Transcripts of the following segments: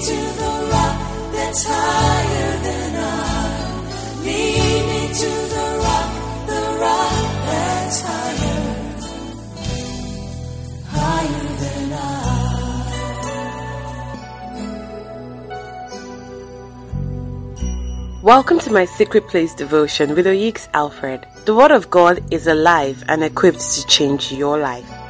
to the rock higher than I. Welcome to my Secret Place devotion with Oyeks Alfred. The Word of God is alive and equipped to change your life.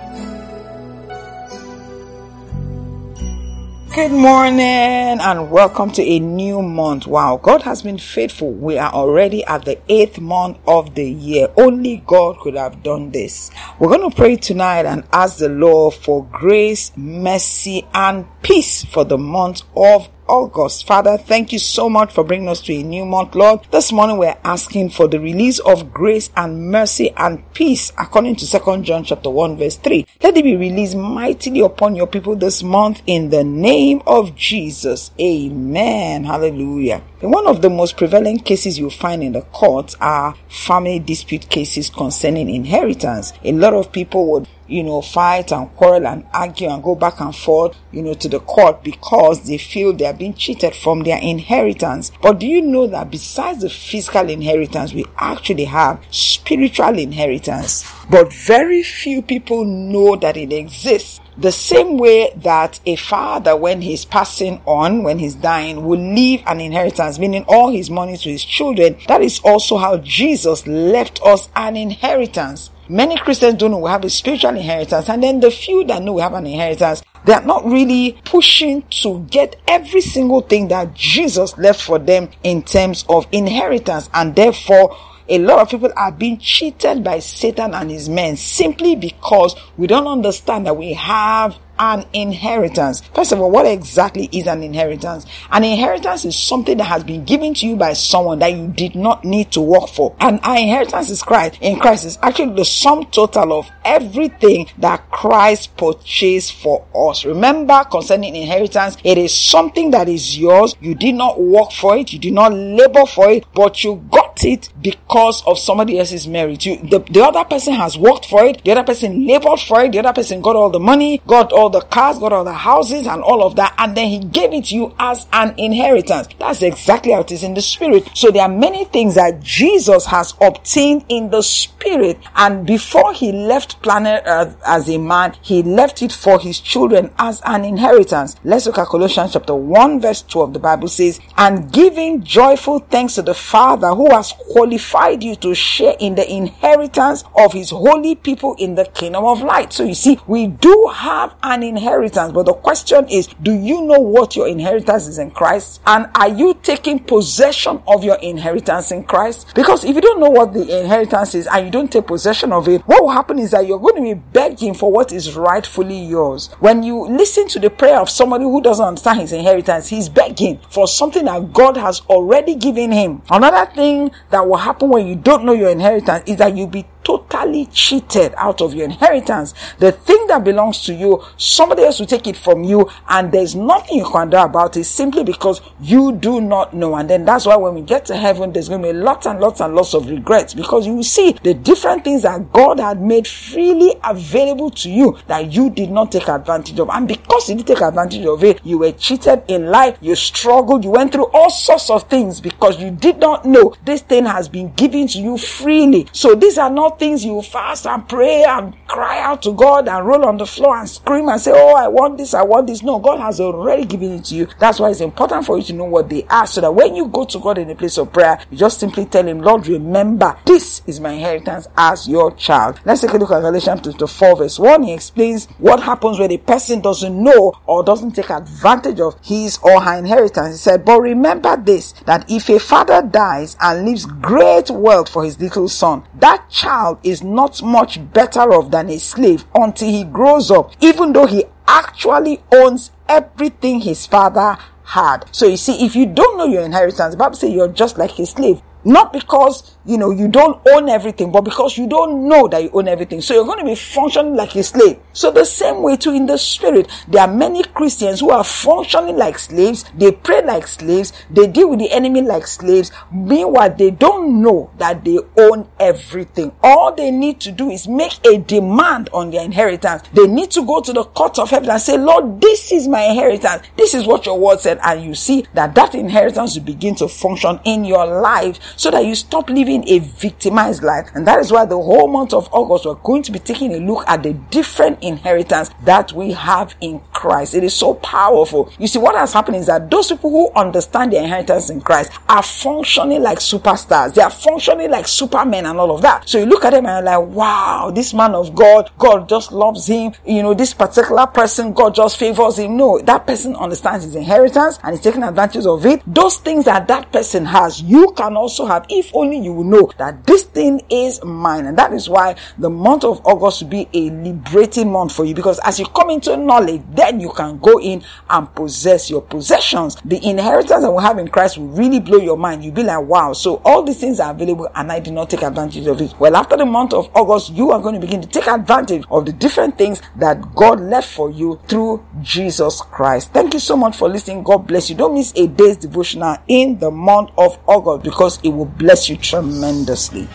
Good morning and welcome to a new month. Wow, God has been faithful. We are already at the eighth month of the year. Only God could have done this. We're going to pray tonight and ask the Lord for grace, mercy, and peace for the month of August. Father, thank you so much for bringing us to a new month, Lord. This morning we're asking for the release of grace and mercy and peace according to 2 John chapter 1 verse 3. Let it be released mightily upon your people this month in the name of Jesus. Amen. Hallelujah. One of the most prevalent cases you find in the courts are family dispute cases concerning inheritance. A lot of people would you know, fight and quarrel and argue and go back and forth, you know, to the court because they feel they are being cheated from their inheritance. But do you know that besides the physical inheritance, we actually have spiritual inheritance? But very few people know that it exists. The same way that a father, when he's passing on, when he's dying, will leave an inheritance, meaning all his money to his children, that is also how Jesus left us an inheritance. Many Christians don't know we have a spiritual inheritance, and then the few that know we have an inheritance, they are not really pushing to get every single thing that Jesus left for them in terms of inheritance, and therefore a lot of people are being cheated by Satan and his men simply because we don't understand that we have an inheritance. First of all, what exactly is an inheritance? An inheritance is something that has been given to you by someone that you did not need to work for. And our inheritance is Christ. In Christ is actually the sum total of everything that Christ purchased for us. Remember concerning inheritance, it is something that is yours. You did not work for it. You did not labor for it, but you got it because of somebody else's merit. You, the, the other person has worked for it. The other person labored for it. The other person got all the money, got all the cars, got all the houses and all of that, and then he gave it to you as an inheritance. That's exactly how it is in the spirit. So there are many things that Jesus has obtained in the spirit, and before he left planet Earth as a man, he left it for his children as an inheritance. Let's look at Colossians chapter 1, verse 12. The Bible says, And giving joyful thanks to the Father who has qualified you to share in the inheritance of his holy people in the kingdom of light. So you see, we do have an an inheritance. But the question is, do you know what your inheritance is in Christ? And are you taking possession of your inheritance in Christ? Because if you don't know what the inheritance is and you don't take possession of it, what will happen is that you're going to be begging for what is rightfully yours. When you listen to the prayer of somebody who doesn't understand his inheritance, he's begging for something that God has already given him. Another thing that will happen when you don't know your inheritance is that you'll be totally cheated out of your inheritance. The thing that belongs to you, somebody else will take it from you, and there's nothing you can do about it simply because you do not know. And then that's why when we get to heaven, there's going to be lots and lots and lots of regrets because you see the different things that God had made freely available to you that you did not take advantage of. And because you didn't take advantage of it, you were cheated in life, you struggled, you went through all sorts of things because you did not know this thing has been given to you freely. So these are not things you fast and pray and cry out to God and roll on the floor and scream and say, Oh, I want this, I want this. No, God has already given it to you. That's why it's important for you to know what they are so that when you go to God in a place of prayer, you just simply tell Him, Lord, remember, this is my inheritance as your child. Let's take a look at Galatians chapter 4, verse 1. He explains what happens when a person doesn't know or doesn't take advantage of his or her inheritance. He said, But remember this, that if a father dies and leaves great wealth for his little son, that child child is not much better off than a slave until he grows up, even though he actually owns everything his father had. So you see, if you don't know your inheritance, Bible says you're just like a slave. Not because you know, you don't own everything, but because you don't know that you own everything. So you're going to be functioning like a slave. So the same way too in the spirit, there are many Christians who are functioning like slaves. They pray like slaves. They deal with the enemy like slaves. Meanwhile, they don't know that they own everything. All they need to do is make a demand on their inheritance. They need to go to the court of heaven and say, Lord, this is my inheritance. This is what your word said. And you see that that inheritance will begin to function in your life so that you stop living a victimized life. And that is why the whole month of August, we're going to be taking a look at the different inheritance that we have in Christ. It is so powerful. You see, what has happened is that those people who understand their inheritance in Christ are functioning like superstars. They are functioning like supermen and all of that. So you look at them and you're like, wow, this man of God, God just loves him. You know, this particular person, God just favors him. No, that person understands his inheritance and is taking advantage of it. Those things that that person has, you can also have if only you will know that this thing is mine. And that is why the month of August will be a liberating month for you because as you come into knowledge, then you can go in and possess your possessions. The inheritance that we have in Christ will really blow your mind. You'll be like, wow, so all these things are available and I did not take advantage of it. Well, after the month of August, you are going to begin to take advantage of the different things that God left for you through Jesus Christ. Thank you so much for listening. God bless you. Don't miss a day's devotional in the month of August because it will bless you tremendously.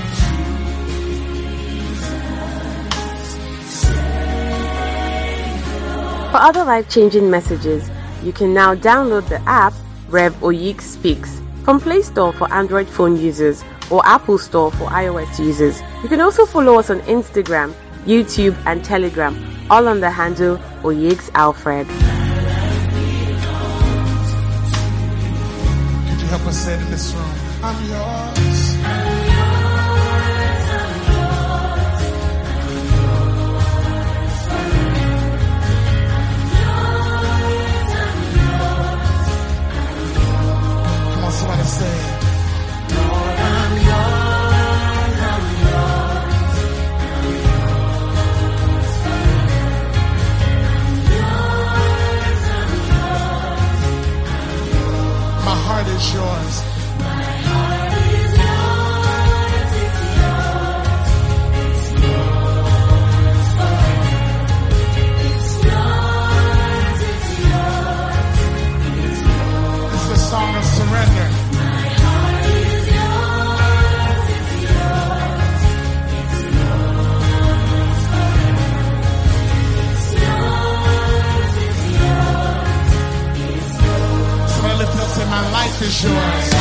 For other life changing messages, you can now download the app Rev Oyik Speaks from Play Store for Android phone users or Apple Store for iOS users. You can also follow us on Instagram, YouTube, and Telegram, all on the handle Oyiks Alfred. Could you help us say this room? I'm yours. Joyce.